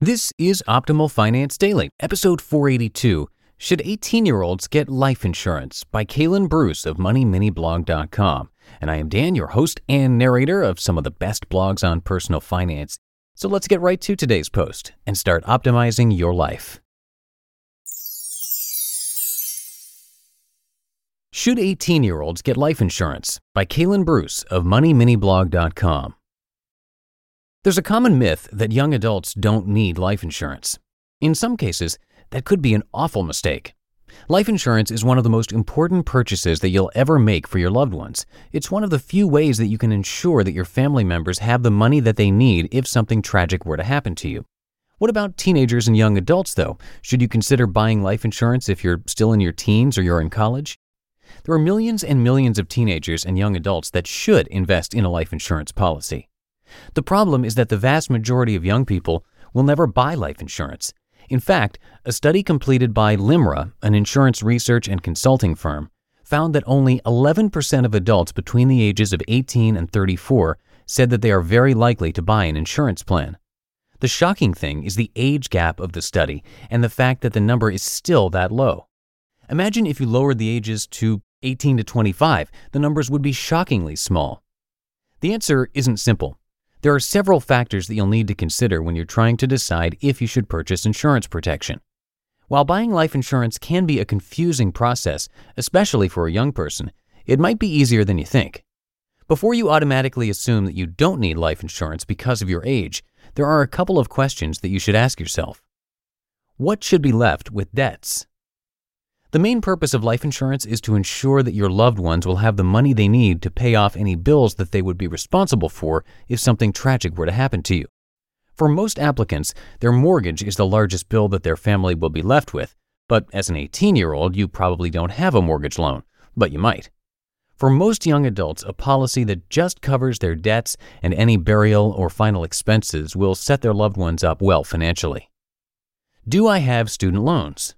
This is Optimal Finance Daily, episode 482. Should 18 year olds get life insurance? by Kalen Bruce of MoneyMiniBlog.com. And I am Dan, your host and narrator of some of the best blogs on personal finance. So let's get right to today's post and start optimizing your life. Should 18 year olds get life insurance? by Kalen Bruce of MoneyMiniBlog.com. There's a common myth that young adults don't need life insurance. In some cases, that could be an awful mistake. Life insurance is one of the most important purchases that you'll ever make for your loved ones. It's one of the few ways that you can ensure that your family members have the money that they need if something tragic were to happen to you. What about teenagers and young adults, though? Should you consider buying life insurance if you're still in your teens or you're in college? There are millions and millions of teenagers and young adults that should invest in a life insurance policy. The problem is that the vast majority of young people will never buy life insurance. In fact, a study completed by LIMRA, an insurance research and consulting firm, found that only 11% of adults between the ages of 18 and 34 said that they are very likely to buy an insurance plan. The shocking thing is the age gap of the study and the fact that the number is still that low. Imagine if you lowered the ages to 18 to 25, the numbers would be shockingly small. The answer isn't simple. There are several factors that you'll need to consider when you're trying to decide if you should purchase insurance protection. While buying life insurance can be a confusing process, especially for a young person, it might be easier than you think. Before you automatically assume that you don't need life insurance because of your age, there are a couple of questions that you should ask yourself. What should be left with debts? The main purpose of life insurance is to ensure that your loved ones will have the money they need to pay off any bills that they would be responsible for if something tragic were to happen to you. For most applicants, their mortgage is the largest bill that their family will be left with, but as an 18 year old, you probably don't have a mortgage loan, but you might. For most young adults, a policy that just covers their debts and any burial or final expenses will set their loved ones up well financially. Do I have student loans?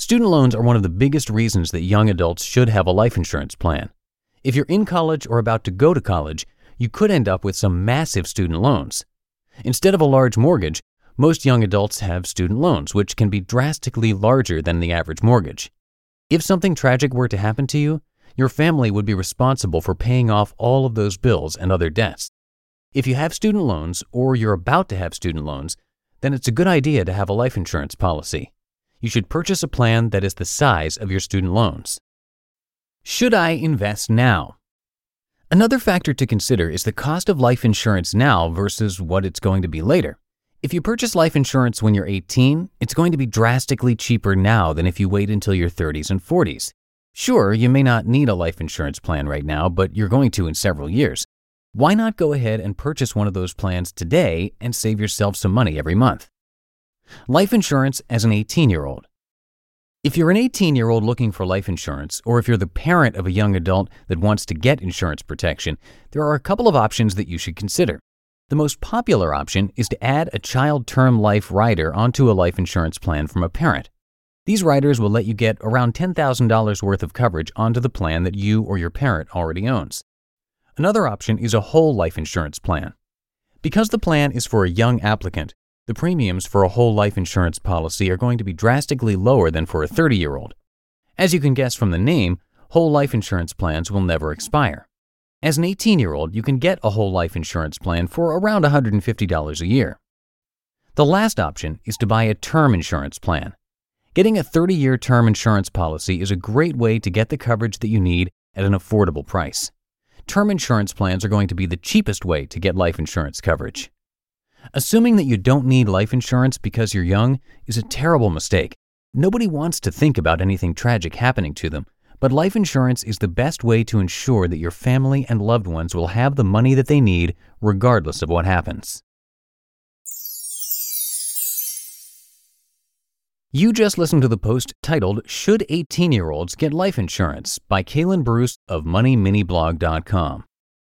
Student loans are one of the biggest reasons that young adults should have a life insurance plan. If you're in college or about to go to college, you could end up with some massive student loans. Instead of a large mortgage, most young adults have student loans, which can be drastically larger than the average mortgage. If something tragic were to happen to you, your family would be responsible for paying off all of those bills and other debts. If you have student loans or you're about to have student loans, then it's a good idea to have a life insurance policy you should purchase a plan that is the size of your student loans. Should I invest now? Another factor to consider is the cost of life insurance now versus what it's going to be later. If you purchase life insurance when you're 18, it's going to be drastically cheaper now than if you wait until your 30s and 40s. Sure, you may not need a life insurance plan right now, but you're going to in several years. Why not go ahead and purchase one of those plans today and save yourself some money every month? Life insurance as an 18 year old. If you're an 18 year old looking for life insurance, or if you're the parent of a young adult that wants to get insurance protection, there are a couple of options that you should consider. The most popular option is to add a child term life rider onto a life insurance plan from a parent. These riders will let you get around $10,000 worth of coverage onto the plan that you or your parent already owns. Another option is a whole life insurance plan. Because the plan is for a young applicant, the premiums for a whole life insurance policy are going to be drastically lower than for a 30 year old. As you can guess from the name, whole life insurance plans will never expire. As an 18 year old, you can get a whole life insurance plan for around $150 a year. The last option is to buy a term insurance plan. Getting a 30 year term insurance policy is a great way to get the coverage that you need at an affordable price. Term insurance plans are going to be the cheapest way to get life insurance coverage. Assuming that you don't need life insurance because you're young is a terrible mistake. Nobody wants to think about anything tragic happening to them, but life insurance is the best way to ensure that your family and loved ones will have the money that they need regardless of what happens. You just listened to the post titled Should 18 Year Olds Get Life Insurance by Kalen Bruce of MoneyMiniBlog.com.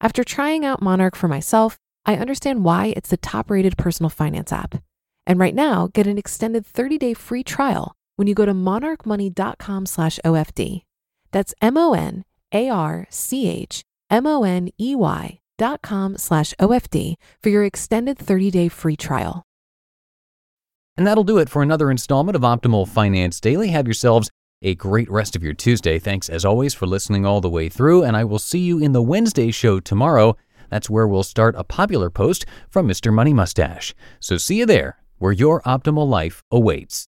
After trying out Monarch for myself, I understand why it's the top-rated personal finance app. And right now, get an extended 30-day free trial when you go to monarchmoney.com slash OFD. That's M-O-N-A-R-C-H M-O-N-E-Y dot com slash OFD for your extended 30-day free trial. And that'll do it for another installment of Optimal Finance Daily. Have yourselves a great rest of your Tuesday. Thanks as always for listening all the way through, and I will see you in the Wednesday show tomorrow. That's where we'll start a popular post from Mr. Money Mustache. So see you there, where your optimal life awaits.